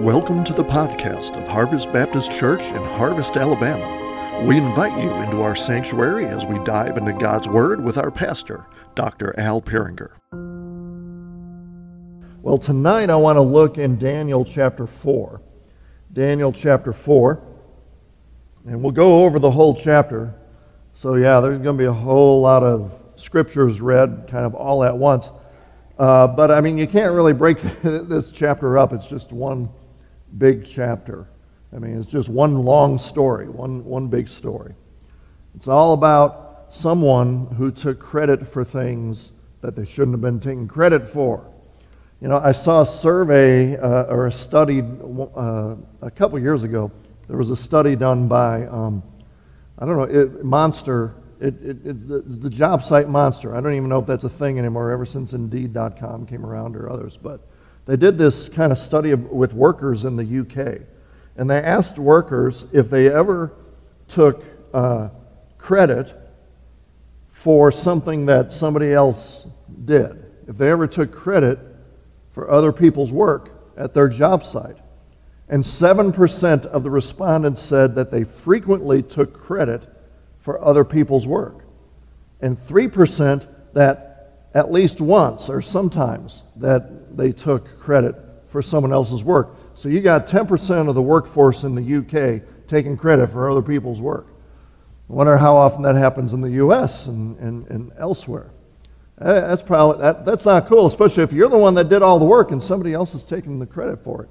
Welcome to the podcast of Harvest Baptist Church in Harvest, Alabama. We invite you into our sanctuary as we dive into God's Word with our pastor, Dr. Al Peringer. Well, tonight I want to look in Daniel chapter 4. Daniel chapter 4. And we'll go over the whole chapter. So, yeah, there's going to be a whole lot of scriptures read kind of all at once. Uh, but, I mean, you can't really break this chapter up. It's just one big chapter. I mean, it's just one long story, one, one big story. It's all about someone who took credit for things that they shouldn't have been taking credit for. You know, I saw a survey uh, or a study uh, a couple years ago. There was a study done by, um, I don't know, it, Monster, it, it, the, the job site Monster. I don't even know if that's a thing anymore ever since Indeed.com came around or others. But they did this kind of study of, with workers in the UK. And they asked workers if they ever took uh, credit for something that somebody else did. If they ever took credit for other people's work at their job site. And 7% of the respondents said that they frequently took credit for other people's work. And 3% that at least once or sometimes that they took credit for someone else's work. So you got 10% of the workforce in the UK taking credit for other people's work. I wonder how often that happens in the US and, and, and elsewhere. That's probably that, that's not cool, especially if you're the one that did all the work and somebody else is taking the credit for it.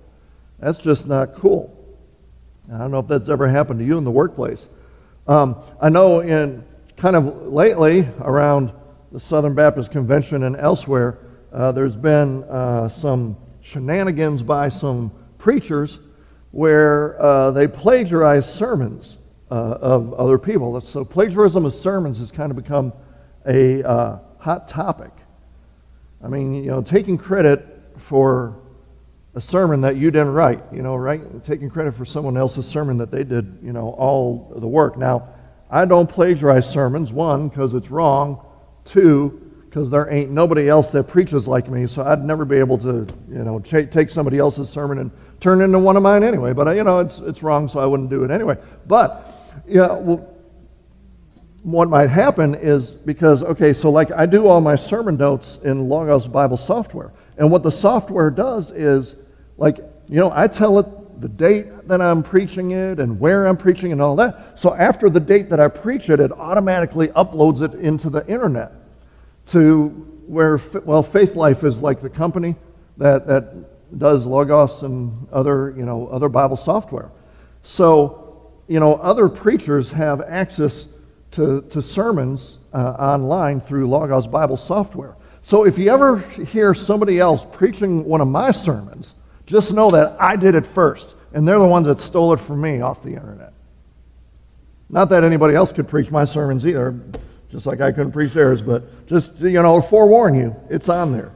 That's just not cool. I don't know if that's ever happened to you in the workplace. Um, I know in kind of lately around the Southern Baptist Convention and elsewhere, uh, there's been uh, some shenanigans by some preachers where uh, they plagiarize sermons uh, of other people. So plagiarism of sermons has kind of become a uh, hot topic. I mean, you know, taking credit for a sermon that you didn't write, you know, right? Taking credit for someone else's sermon that they did, you know, all the work. Now, I don't plagiarize sermons, one, because it's wrong, two, because there ain't nobody else that preaches like me, so I'd never be able to, you know, take somebody else's sermon and turn into one of mine anyway. But, you know, it's, it's wrong, so I wouldn't do it anyway. But, yeah, well, what might happen is because, okay, so like I do all my sermon notes in Logos Bible software. And what the software does is, like, you know, I tell it the date that I'm preaching it and where I'm preaching and all that. So after the date that I preach it, it automatically uploads it into the internet to where, well, Faithlife is like the company that, that does Logos and other, you know, other Bible software. So, you know, other preachers have access to, to sermons uh, online through Logos Bible software. So if you ever hear somebody else preaching one of my sermons, just know that I did it first, and they're the ones that stole it from me off the internet. Not that anybody else could preach my sermons either just like I couldn't preach theirs, but just, you know, forewarn you, it's on there.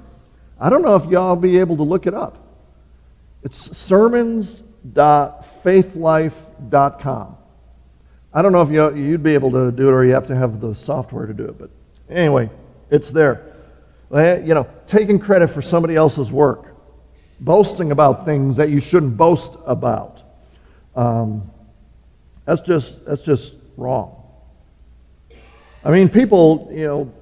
I don't know if y'all be able to look it up. It's sermons.faithlife.com. I don't know if you, you'd be able to do it or you have to have the software to do it, but anyway, it's there. You know, taking credit for somebody else's work, boasting about things that you shouldn't boast about. Um, that's just that's just wrong. I mean, people, you know,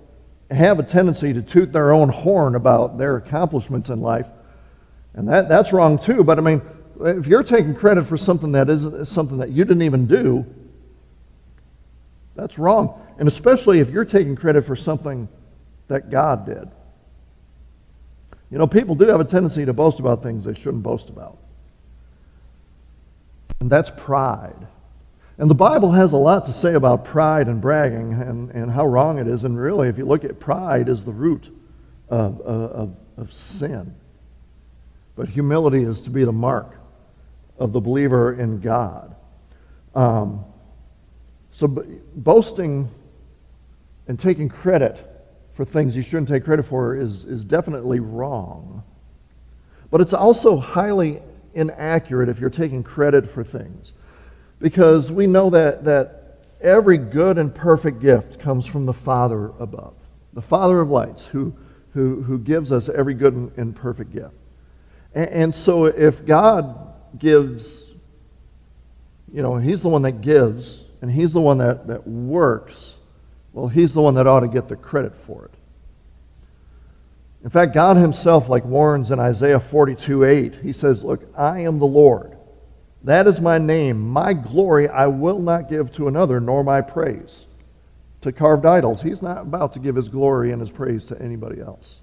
have a tendency to toot their own horn about their accomplishments in life, and that, that's wrong too. But I mean, if you're taking credit for something that isn't something that you didn't even do, that's wrong. And especially if you're taking credit for something that God did. You know, people do have a tendency to boast about things they shouldn't boast about. And that's pride. And the Bible has a lot to say about pride and bragging and, and how wrong it is. And really, if you look at pride is the root of, of, of sin. But humility is to be the mark of the believer in God. Um, so boasting and taking credit for things you shouldn't take credit for is, is definitely wrong. But it's also highly inaccurate if you're taking credit for things because we know that, that every good and perfect gift comes from the Father above, the Father of lights, who, who, who gives us every good and, perfect gift. And, and so if God gives, you know, He's the one that gives, and He's the one that, that works. Well, He's the one that ought to get the credit for it. In fact, God Himself, like warns in Isaiah 42 8, He says, Look, I am the Lord. That is my name. My glory I will not give to another, nor my praise to carved idols. He's not about to give His glory and His praise to anybody else.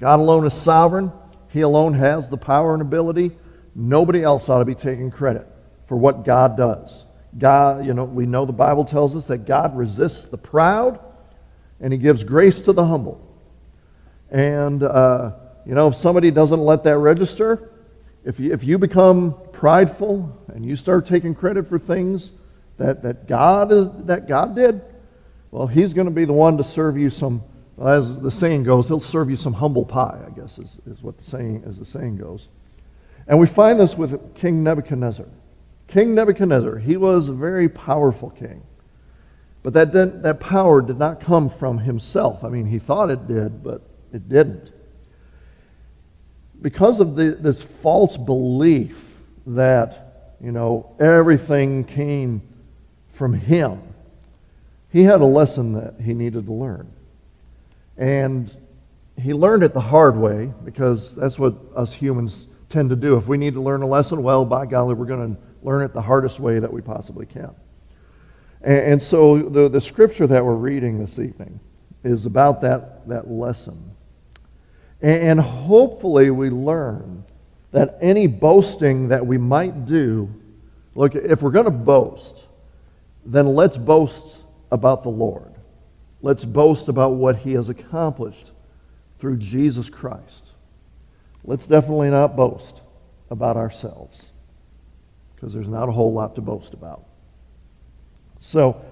God alone is sovereign. He alone has the power and ability. Nobody else ought to be taking credit for what God does. God, you know, we know the Bible tells us that God resists the proud and He gives grace to the humble. And, uh, you know, if somebody doesn't let that register, if you, if you become prideful and you start taking credit for things that, that, God is, that God did, well, He's going to be the one to serve you some, as the saying goes, He'll serve you some humble pie, I guess is, is what the saying, as the saying goes. And we find this with King Nebuchadnezzar. King Nebuchadnezzar, he was a very powerful king. But that, that power did not come from himself. I mean, he thought it did, but it didn't. Because of the, this false belief that, you know, everything came from him, he had a lesson that he needed to learn. And he learned it the hard way because that's what us humans tend to do. If we need to learn a lesson, well, by golly, we're going to learn it the hardest way that we possibly can. And, and so the, the scripture that we're reading this evening is about that, that lesson. And hopefully, we learn that any boasting that we might do, look, if we're going to boast, then let's boast about the Lord. Let's boast about what he has accomplished through Jesus Christ. Let's definitely not boast about ourselves because there's not a whole lot to boast about. So,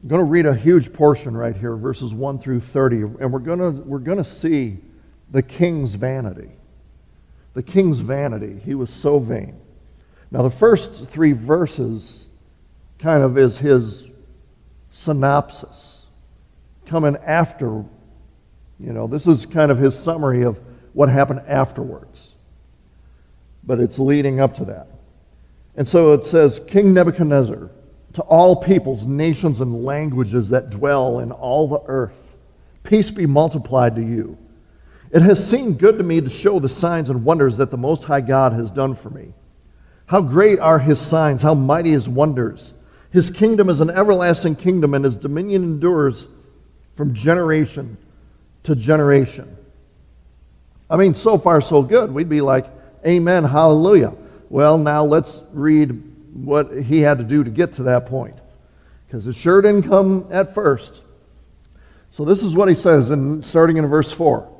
I'm going to read a huge portion right here, verses 1 through 30, and we're going to, we're going to see the king's vanity. The king's vanity. He was so vain. Now, the first three verses kind of is his synopsis coming after, you know, this is kind of his summary of what happened afterwards. But it's leading up to that. And so it says King Nebuchadnezzar, to all peoples, nations, and languages that dwell in all the earth, peace be multiplied to you. It has seemed good to me to show the signs and wonders that the Most High God has done for me. How great are his signs, how mighty his wonders. His kingdom is an everlasting kingdom, and his dominion endures from generation to generation. I mean, so far, so good. We'd be like, Amen, hallelujah. Well, now let's read what he had to do to get to that point, because it sure didn't come at first. So, this is what he says, in, starting in verse 4.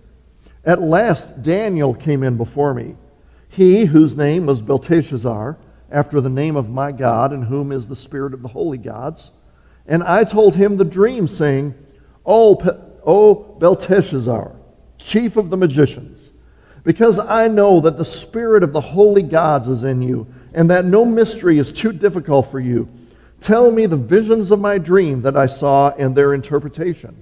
At last, Daniel came in before me, he whose name was Belteshazzar, after the name of my God, in whom is the spirit of the holy gods. And I told him the dream, saying, O, o Belteshazzar, chief of the magicians, because I know that the spirit of the holy gods is in you, and that no mystery is too difficult for you, tell me the visions of my dream that I saw and their interpretation.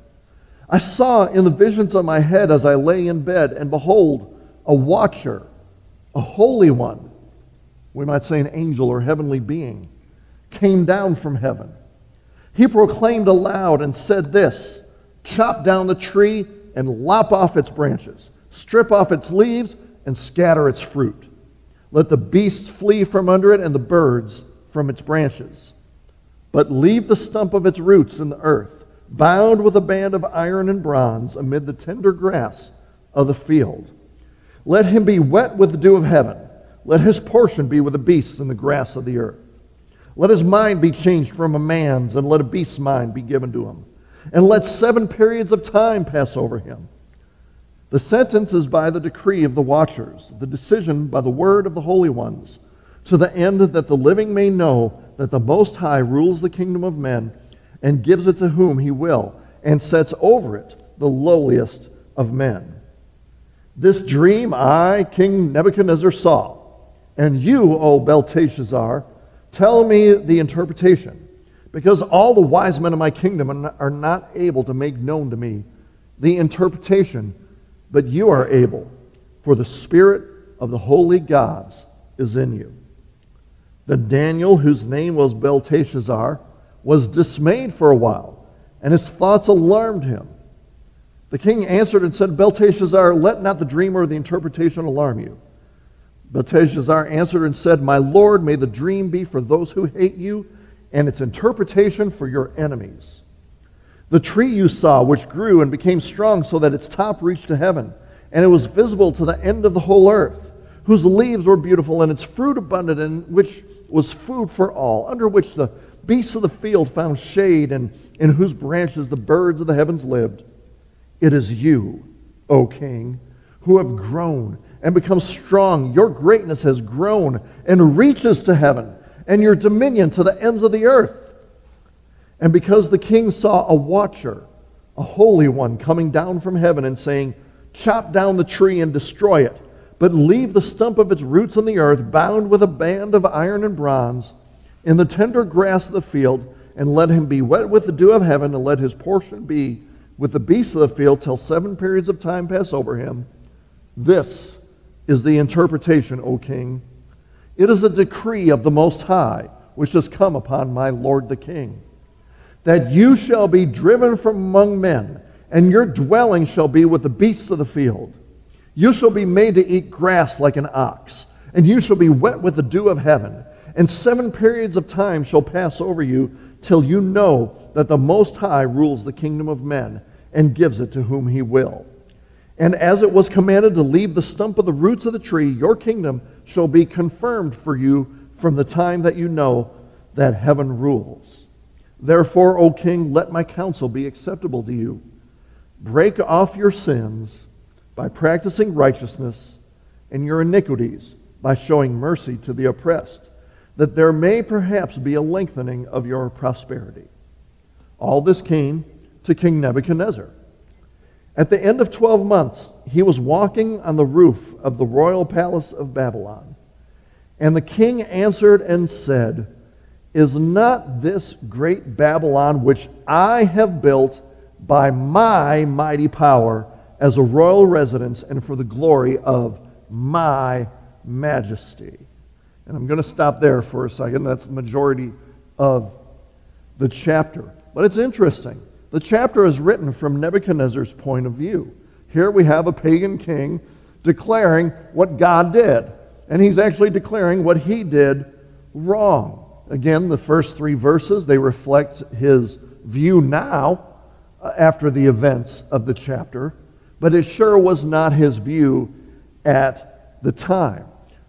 I saw in the visions of my head as I lay in bed, and behold, a watcher, a holy one, we might say an angel or heavenly being, came down from heaven. He proclaimed aloud and said this Chop down the tree and lop off its branches, strip off its leaves, and scatter its fruit. Let the beasts flee from under it and the birds from its branches. But leave the stump of its roots in the earth, bound with a band of iron and bronze amid the tender grass of the field. Let him be wet with the dew of heaven. Let his portion be with the beasts in the grass of the earth. Let his mind be changed from a man's, and let a beast's mind be given to him. And let seven periods of time pass over him. The sentence is by the decree of the watchers, the decision by the word of the holy ones, to the end that the living may know that the Most High rules the kingdom of men and gives it to whom he will, and sets over it the lowliest of men. This dream I, King Nebuchadnezzar, saw, and you, O Belteshazzar, tell me the interpretation, because all the wise men of my kingdom are not able to make known to me the interpretation, but you are able, for the Spirit of the holy gods is in you. Then Daniel, whose name was Belteshazzar, was dismayed for a while, and his thoughts alarmed him. The king answered and said, Belteshazzar, let not the dream or the interpretation alarm you. Belteshazzar answered and said, My lord, may the dream be for those who hate you, and its interpretation for your enemies. The tree you saw, which grew and became strong so that its top reached to heaven, and it was visible to the end of the whole earth, whose leaves were beautiful and its fruit abundant, and which was food for all, under which the beasts of the field found shade, and in whose branches the birds of the heavens lived. It is you, O king, who have grown and become strong. Your greatness has grown and reaches to heaven, and your dominion to the ends of the earth. And because the king saw a watcher, a holy one, coming down from heaven and saying, Chop down the tree and destroy it, but leave the stump of its roots in the earth, bound with a band of iron and bronze, in the tender grass of the field, and let him be wet with the dew of heaven, and let his portion be with the beasts of the field till seven periods of time pass over him. This is the interpretation, O king. It is a decree of the Most High, which has come upon my Lord the king, that you shall be driven from among men, and your dwelling shall be with the beasts of the field. You shall be made to eat grass like an ox, and you shall be wet with the dew of heaven. And seven periods of time shall pass over you till you know that the Most High rules the kingdom of men and gives it to whom he will. And as it was commanded to leave the stump of the roots of the tree, your kingdom shall be confirmed for you from the time that you know that heaven rules. Therefore, O king, let my counsel be acceptable to you. Break off your sins by practicing righteousness and your iniquities by showing mercy to the oppressed, that there may perhaps be a lengthening of your prosperity. All this came to King Nebuchadnezzar. At the end of 12 months, he was walking on the roof of the royal palace of Babylon. And the king answered and said, Is not this great Babylon, which I have built by my mighty power as a royal residence and for the glory of my majesty? And I'm going to stop there for a second. That's the majority of the chapter. But it's interesting. The chapter is written from Nebuchadnezzar's point of view. Here we have a pagan king declaring what God did, and he's actually declaring what he did wrong. Again, the first three verses, they reflect his view now uh, after the events of the chapter, but it sure was not his view at the time,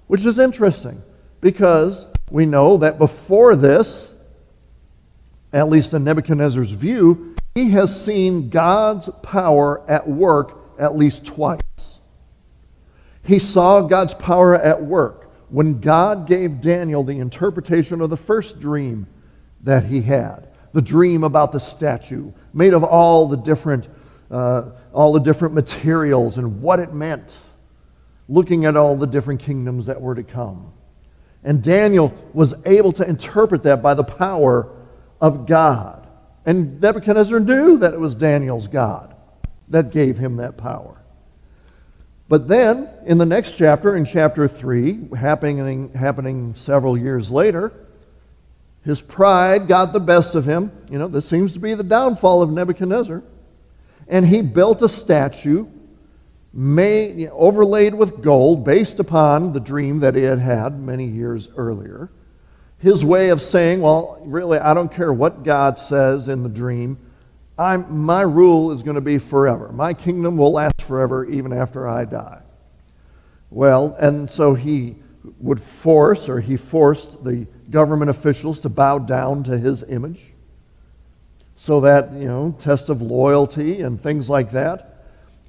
which is interesting because we know that before this, at least in Nebuchadnezzar's view, he has seen God's power at work at least twice. He saw God's power at work when God gave Daniel the interpretation of the first dream that he had the dream about the statue made of all the different uh, all the different materials and what it meant looking at all the different kingdoms that were to come and daniel was able to interpret that by the power of god and Nebuchadnezzar knew that it was Daniel's God that gave him that power. But then, in the next chapter, in chapter 3, happening, happening several years later, his pride got the best of him. You know, this seems to be the downfall of Nebuchadnezzar. And he built a statue made, you know, overlaid with gold based upon the dream that he had had many years earlier. His way of saying, well, really, I don't care what God says in the dream. I'm, my rule is going to be forever. My kingdom will last forever even after I die. Well, and so he would force, or he forced the government officials to bow down to his image so that, you know, test of loyalty and things like that.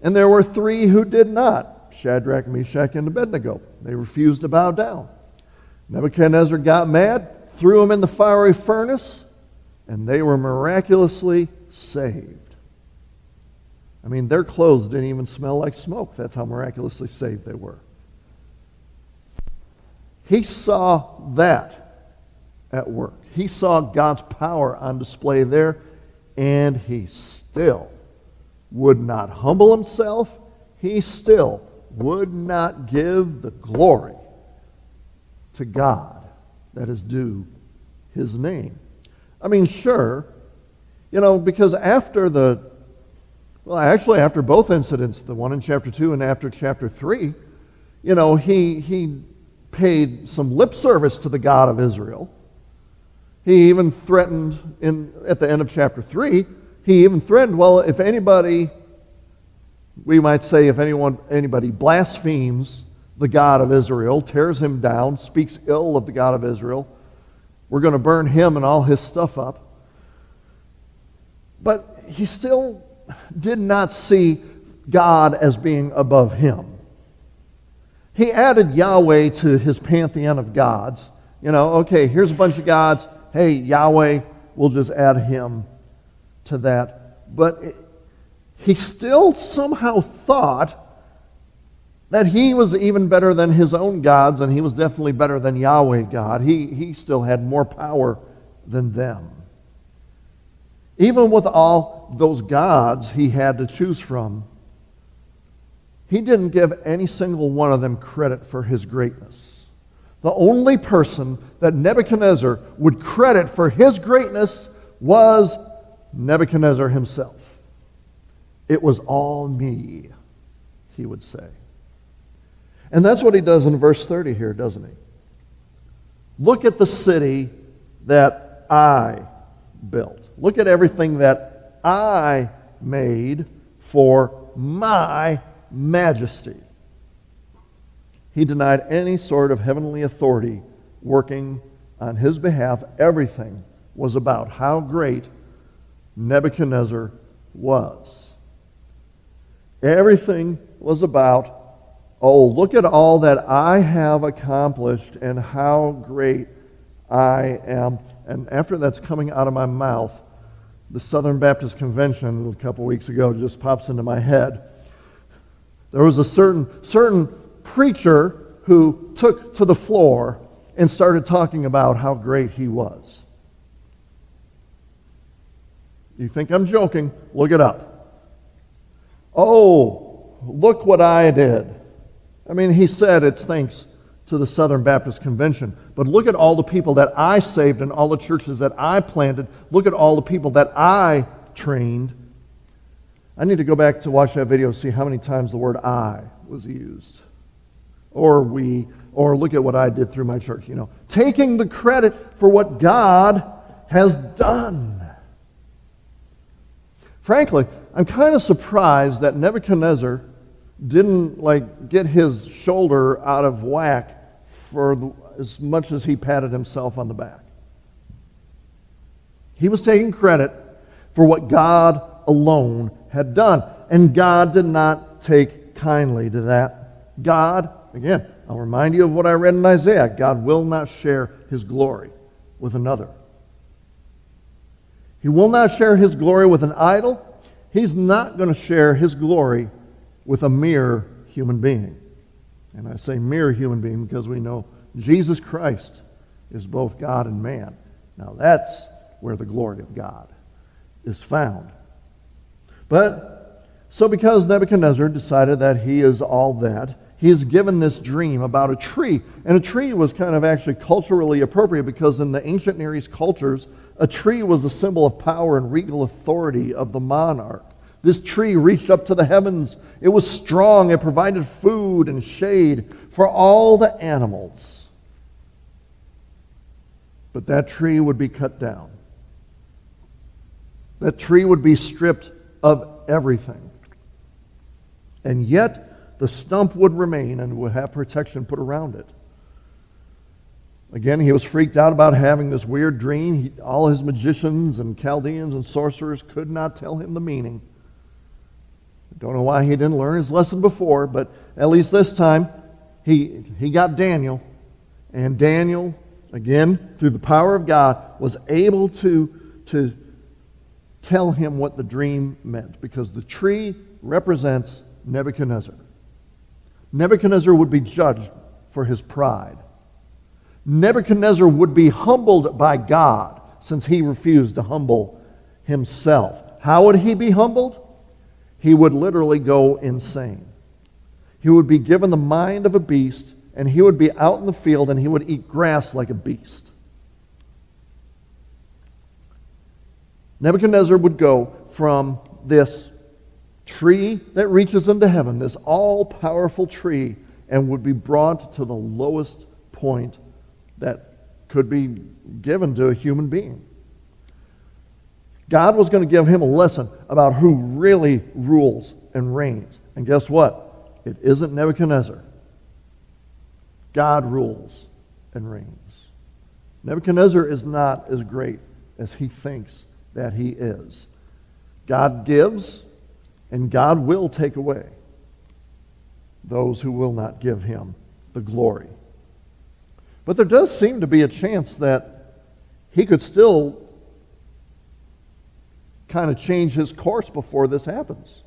And there were three who did not Shadrach, Meshach, and Abednego. They refused to bow down. Nebuchadnezzar got mad, threw them in the fiery furnace, and they were miraculously saved. I mean, their clothes didn't even smell like smoke. That's how miraculously saved they were. He saw that at work. He saw God's power on display there and he still would not humble himself. He still would not give the glory to God that is due his name. I mean, sure, you know, because after the, well, actually, after both incidents, the one in chapter 2 and after chapter 3, you know, he, he paid some lip service to the God of Israel he even threatened in, at the end of chapter 3, he even threatened, well, if anybody, we might say, if anyone, anybody blasphemes the God of Israel, tears him down, speaks ill of the God of Israel, we're going to burn him and all his stuff up. But he still did not see God as being above him. He added Yahweh to his pantheon of gods. You know, okay, here's a bunch of gods hey, Yahweh, we'll just add him to that. But he still somehow thought that he was even better than his own gods, and he was definitely better than Yahweh God. He, he still had more power than them. Even with all those gods he had to choose from, he didn't give any single one of them credit for his greatness. The only person that Nebuchadnezzar would credit for his greatness was Nebuchadnezzar himself. It was all me, he would say. And that's what he does in verse 30 here, doesn't he? Look at the city that I built. Look at everything that I made for my majesty. He denied any sort of heavenly authority working on his behalf. Everything was about how great Nebuchadnezzar was. Everything was about, oh, look at all that I have accomplished and how great I am. And after that's coming out of my mouth, the Southern Baptist Convention a couple weeks ago just pops into my head. There was a certain, certain preacher who took to the floor and started talking about how great he was. You think I'm joking? Look it up. Oh, look what I did. I mean, he said it's thanks to the Southern Baptist Convention. But look at all the people that I saved and all the churches that I planted. Look at all the people that I trained. I need to go back to watch that video and see how many times the word I was used or we, or look at what I did through my church, you know. Taking the credit for what God has done. Frankly, I'm kind of surprised that Nebuchadnezzar didn't like get his shoulder out of whack for the, as much as he patted himself on the back. He was taking credit for what God alone had done, and God did not take kindly to that. God Again, I'll remind you of what I read in Isaiah God will not share his glory with another. He will not share his glory with an idol. He's not going to share his glory with a mere human being. And I say mere human being because we know Jesus Christ is both God and man. Now that's where the glory of God is found. But so because Nebuchadnezzar decided that he is all that, he is given this dream about a tree. And a tree was kind of actually culturally appropriate because in the ancient Near East cultures, a tree was a symbol of power and regal authority of the monarch. This tree reached up to the heavens. It was strong. It provided food and shade for all the animals. But that tree would be cut down. That tree would be stripped of everything. And yet, the stump would remain and would have protection put around it. Again, he was freaked out about having this weird dream. He, all his magicians and Chaldeans and sorcerers could not tell him the meaning. I don't know why he didn't learn his lesson before, but at least this time he, he got Daniel. And Daniel, again, through the power of God, was able to, to tell him what the dream meant because the tree represents Nebuchadnezzar. Nebuchadnezzar would be judged for his pride. Nebuchadnezzar would be humbled by God since he refused to humble himself. How would he be humbled? He would literally go insane. He would be given the mind of a beast, and he would be out in the field and he would eat grass like a beast. Nebuchadnezzar would go from this tree that reaches into heaven, this all powerful tree, and would be brought to the lowest point that could be given to a human being. God was going to give him a lesson about who really rules and reigns. And guess what? It isn't Nebuchadnezzar. God rules and reigns. Nebuchadnezzar is not as great as he thinks that he is. God gives, and God will take away those who will not give him the glory. But there does seem to be a chance that he could still kind of change his course before this happens.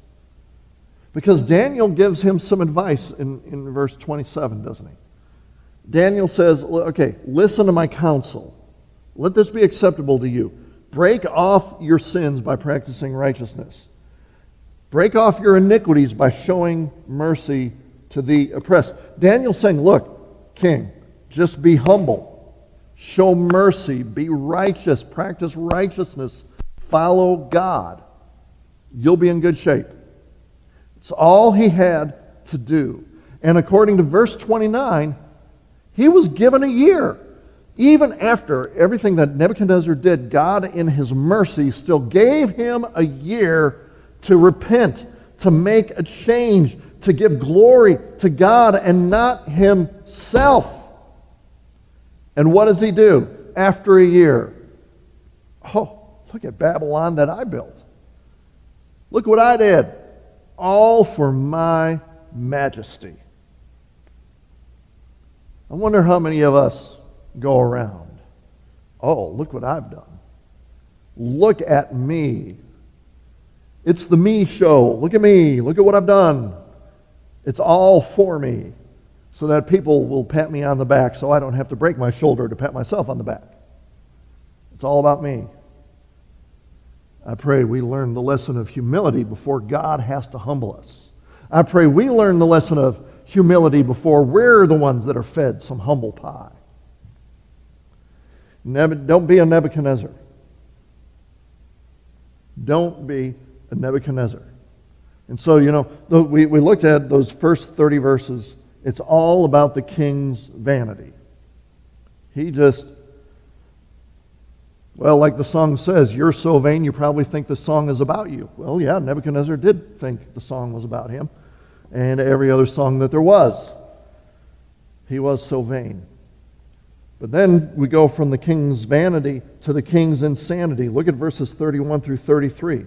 Because Daniel gives him some advice in, in verse 27, doesn't he? Daniel says, Okay, listen to my counsel. Let this be acceptable to you. Break off your sins by practicing righteousness. Break off your iniquities by showing mercy to the oppressed. Daniel's saying, Look, king, just be humble. Show mercy. Be righteous. Practice righteousness. Follow God. You'll be in good shape. It's all he had to do. And according to verse 29, he was given a year. Even after everything that Nebuchadnezzar did, God, in his mercy, still gave him a year to repent, to make a change, to give glory to God and not himself. And what does he do after a year? Oh, look at Babylon that I built. Look what I did. All for my majesty. I wonder how many of us go around. Oh, look what I've done. Look at me. It's the me show. Look at me. Look at what I've done. It's all for me so that people will pat me on the back so I don't have to break my shoulder to pat myself on the back. It's all about me. I pray we learn the lesson of humility before God has to humble us. I pray we learn the lesson of humility before we're the ones that are fed some humble pie. Don't be a Nebuchadnezzar. Don't be a Nebuchadnezzar. And so, you know, we, we looked at those first 30 verses it's all about the king's vanity. He just, well, like the song says, you're so vain you probably think the song is about you. Well, yeah, Nebuchadnezzar did think the song was about him, and every other song that there was. He was so vain. But then we go from the king's vanity to the king's insanity. Look at verses 31 through 33.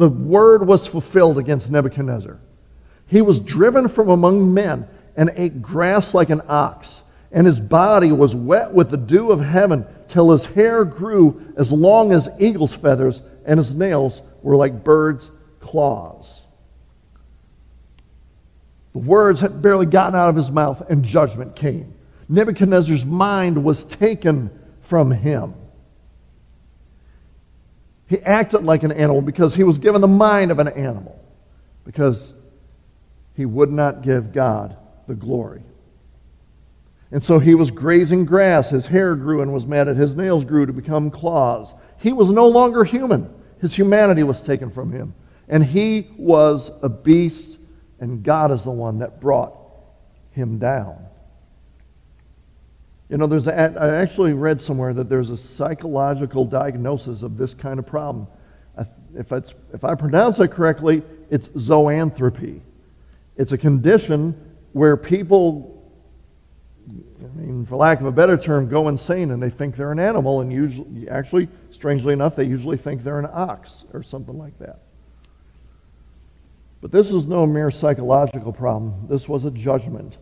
the word was fulfilled against Nebuchadnezzar. He was driven from among men and ate grass like an ox, and his body was wet with the dew of heaven till his hair grew as long as eagle's feathers, and his nails were like birds' claws. The words had barely gotten out of his mouth, and judgment came. Nebuchadnezzar's mind was taken from him. He acted like an animal because he was given the mind of an animal, because he would not give God the glory. And so he was grazing grass. His hair grew and was matted. His nails grew to become claws. He was no longer human. His humanity was taken from him. And he was a beast, and God is the one that brought him down. You know, there's a, I actually read somewhere that there's a psychological diagnosis of this kind of problem. If, it's, if I pronounce it correctly, it's zoanthropy. It's a condition where people, I mean, for lack of a better term, go insane and they think they're an animal, and usually, actually, strangely enough, they usually think they're an ox or something like that. But this is no mere psychological problem. This was a judgment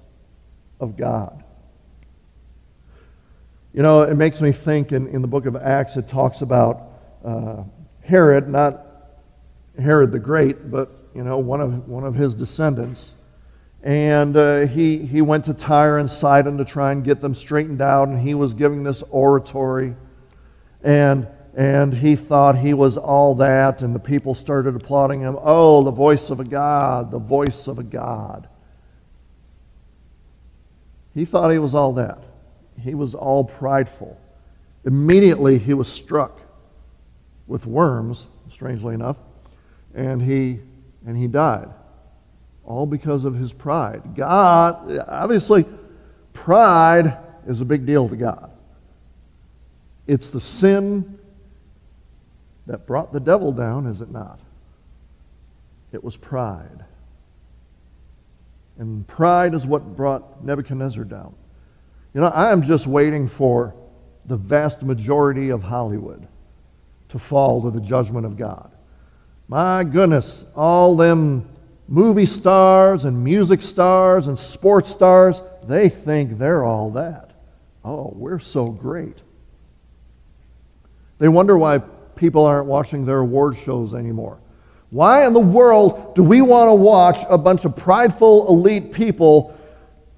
of God. You know, it makes me think in, in the book of Acts, it talks about uh, Herod, not Herod the Great, but, you know, one of, one of his descendants. And uh, he, he went to Tyre and Sidon to try and get them straightened out, and he was giving this oratory. And and he thought he was all that, and the people started applauding him. Oh, the voice of a God, the voice of a God. He thought he was all that. He was all prideful. Immediately, he was struck with worms, strangely enough, and he, and he died. All because of his pride. God, obviously, pride is a big deal to God. It's the sin that brought the devil down, is it not? It was pride. And pride is what brought Nebuchadnezzar down. You know, I am just waiting for the vast majority of Hollywood to fall to the judgment of God. My goodness, all them movie stars and music stars and sports stars, they think they're all that. Oh, we're so great. They wonder why people aren't watching their award shows anymore. Why in the world do we want to watch a bunch of prideful elite people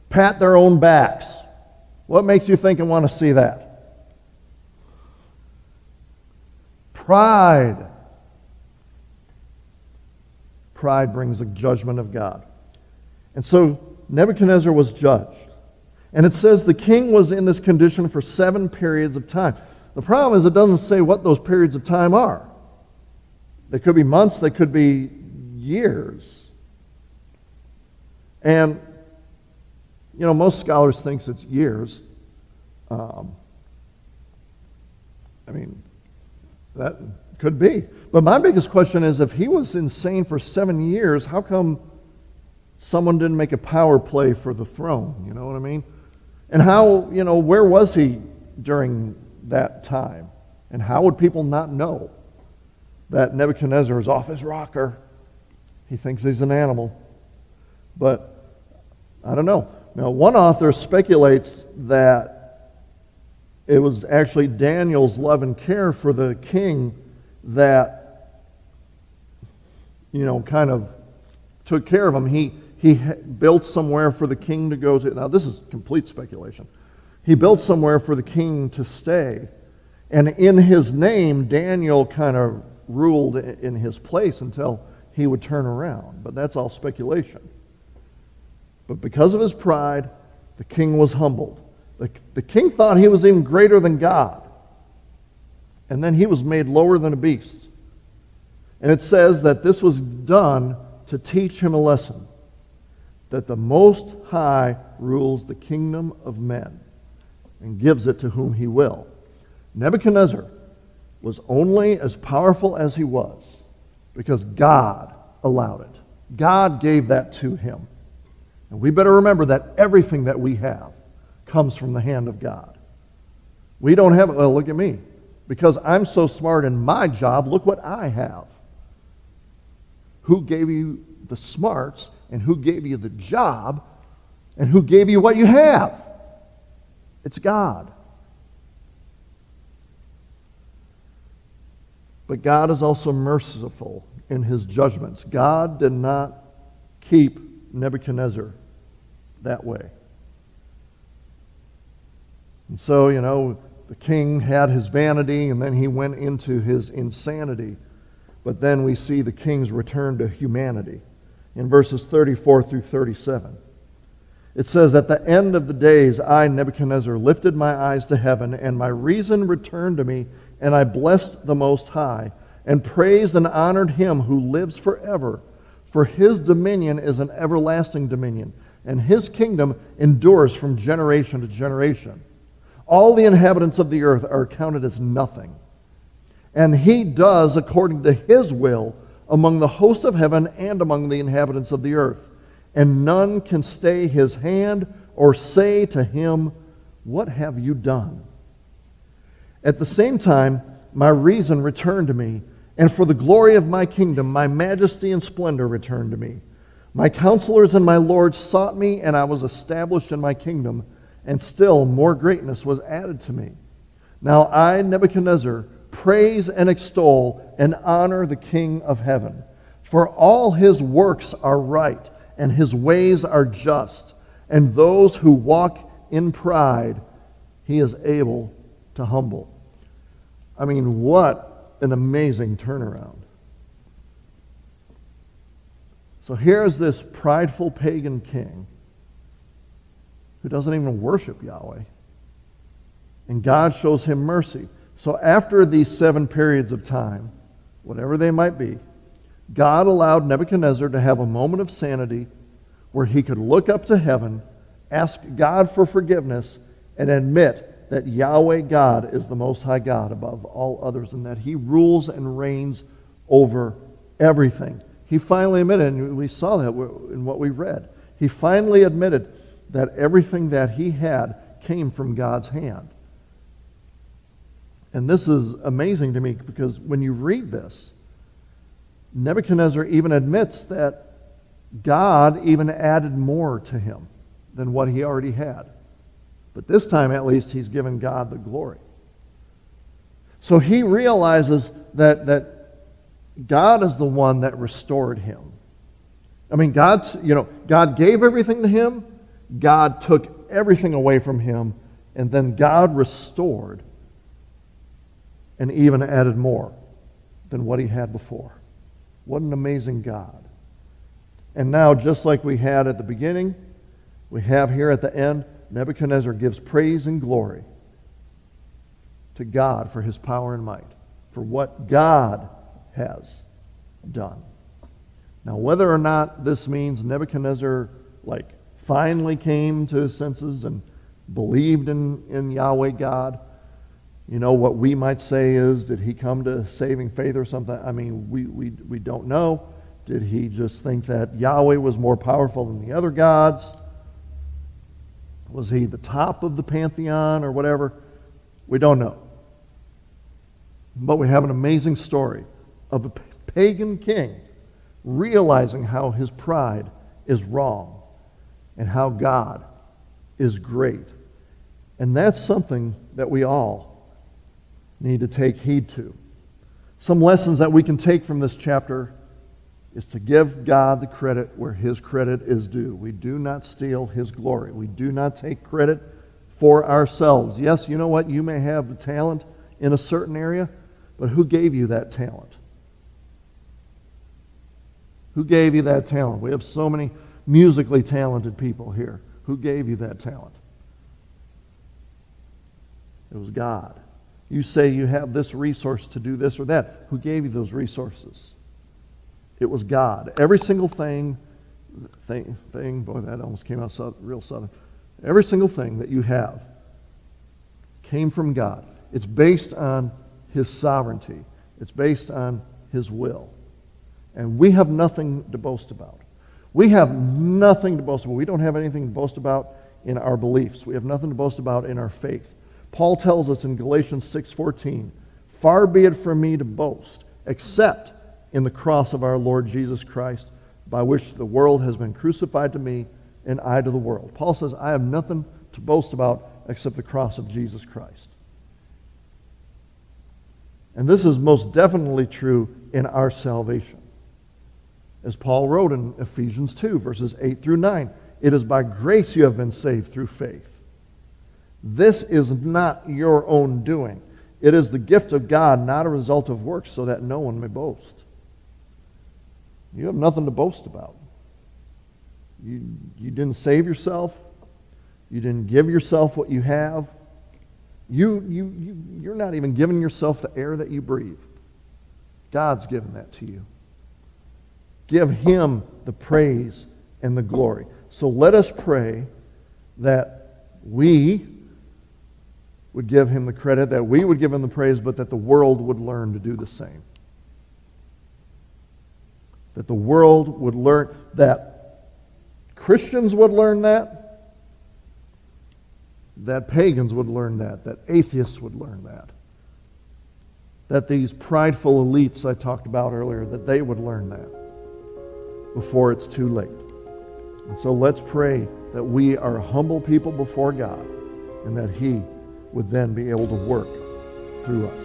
pat their own backs? What makes you think and want to see that? Pride. Pride brings the judgment of God. And so Nebuchadnezzar was judged. And it says the king was in this condition for seven periods of time. The problem is it doesn't say what those periods of time are. They could be months, they could be years. And, you know, most scholars think it's years. Um, I mean, that could be. But my biggest question is if he was insane for seven years, how come someone didn't make a power play for the throne? You know what I mean? And how, you know, where was he during that time. And how would people not know that Nebuchadnezzar is off his rocker? He thinks he's an animal. But I don't know. Now, one author speculates that it was actually Daniel's love and care for the king that, you know, kind of took care of him. He, he built somewhere for the king to go to. Now, this is complete speculation. He built somewhere for the king to stay. And in his name, Daniel kind of ruled in his place until he would turn around. But that's all speculation. But because of his pride, the king was humbled. The, the king thought he was even greater than God. And then he was made lower than a beast. And it says that this was done to teach him a lesson that the Most High rules the kingdom of men and gives it to whom he will. Nebuchadnezzar was only as powerful as he was because God allowed it. God gave that to him. And we better remember that everything that we have comes from the hand of God. We don't have, well, look at me. Because I'm so smart in my job, look what I have. Who gave you the smarts and who gave you the job and who gave you what you have? It's God. But God is also merciful in his judgments. God did not keep Nebuchadnezzar that way. And so, you know, the king had his vanity and then he went into his insanity. But then we see the king's return to humanity in verses 34 through 37. It says, At the end of the days, I, Nebuchadnezzar, lifted my eyes to heaven, and my reason returned to me, and I blessed the Most High, and praised and honored him who lives forever. For his dominion is an everlasting dominion, and his kingdom endures from generation to generation. All the inhabitants of the earth are counted as nothing. And he does according to his will among the hosts of heaven and among the inhabitants of the earth. And none can stay his hand or say to him, What have you done? At the same time, my reason returned to me, and for the glory of my kingdom, my majesty and splendor returned to me. My counselors and my lords sought me, and I was established in my kingdom, and still more greatness was added to me. Now I, Nebuchadnezzar, praise and extol and honor the King of heaven. For all his works are right, and his ways are just, and those who walk in pride he is able to humble. I mean, what an amazing turnaround. So here's this prideful pagan king who doesn't even worship Yahweh. And God shows him mercy. So after these seven periods of time, whatever they might be, God allowed Nebuchadnezzar to have a moment of sanity where he could look up to heaven, ask God for forgiveness, and admit that Yahweh God is the Most High God above all others and that he rules and reigns over everything. He finally admitted, and we saw that in what we read, he finally admitted that everything that he had came from God's hand. And this is amazing to me because when you read this, Nebuchadnezzar even admits that God even added more to him than what he already had. But this time, at least, he's given God the glory. So he realizes that, that God is the one that restored him. I mean, God, you know, God gave everything to him, God took everything away from him, and then God restored and even added more than what he had before. What an amazing God. And now, just like we had at the beginning, we have here at the end, Nebuchadnezzar gives praise and glory to God for his power and might, for what God has done. Now, whether or not this means Nebuchadnezzar, like, finally came to his senses and believed in, in Yahweh God, you know, what we might say is, did he come to saving faith or something? I mean, we, we, we don't know. Did he just think that Yahweh was more powerful than the other gods? Was he the top of the pantheon or whatever? We don't know. But we have an amazing story of a pagan king realizing how his pride is wrong and how God is great. And that's something that we all need to take heed to. Some lessons that we can take from this chapter is to give God the credit where his credit is due. We do not steal his glory. We do not take credit for ourselves. Yes, you know what? You may have the talent in a certain area, but who gave you that talent? Who gave you that talent? We have so many musically talented people here. Who gave you that talent? It was God. You say you have this resource to do this or that. Who gave you those resources? It was God. Every single thing, thing, thing boy, that almost came out so, real southern. Every single thing that you have came from God. It's based on His sovereignty, it's based on His will. And we have nothing to boast about. We have nothing to boast about. We don't have anything to boast about in our beliefs. We have nothing to boast about in our faith. Paul tells us in Galatians 6:14, "Far be it from me to boast, except in the cross of our Lord Jesus Christ, by which the world has been crucified to me and I to the world." Paul says, "I have nothing to boast about except the cross of Jesus Christ." And this is most definitely true in our salvation. As Paul wrote in Ephesians 2, verses 8 through 9, it is by grace you have been saved through faith. This is not your own doing. It is the gift of God, not a result of works, so that no one may boast. You have nothing to boast about. You, you didn't save yourself. You didn't give yourself what you have. You, you, you, you're not even giving yourself the air that you breathe. God's given that to you. Give Him the praise and the glory. So let us pray that we would give Him the credit, that we would give Him the praise, but that the world would learn to do the same. That the world would learn, that Christians would learn that, that pagans would learn that, that atheists would learn that, that these prideful elites I talked about earlier, that they would learn that before it's too late. And so let's pray that we are humble people before God and that He would then be able to work through us.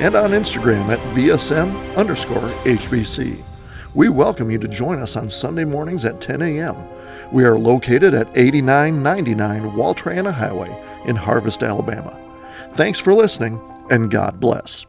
and on Instagram at VSM underscore HBC. We welcome you to join us on Sunday mornings at 10 a.m. We are located at 8999 Wall Triana Highway in Harvest, Alabama. Thanks for listening, and God bless.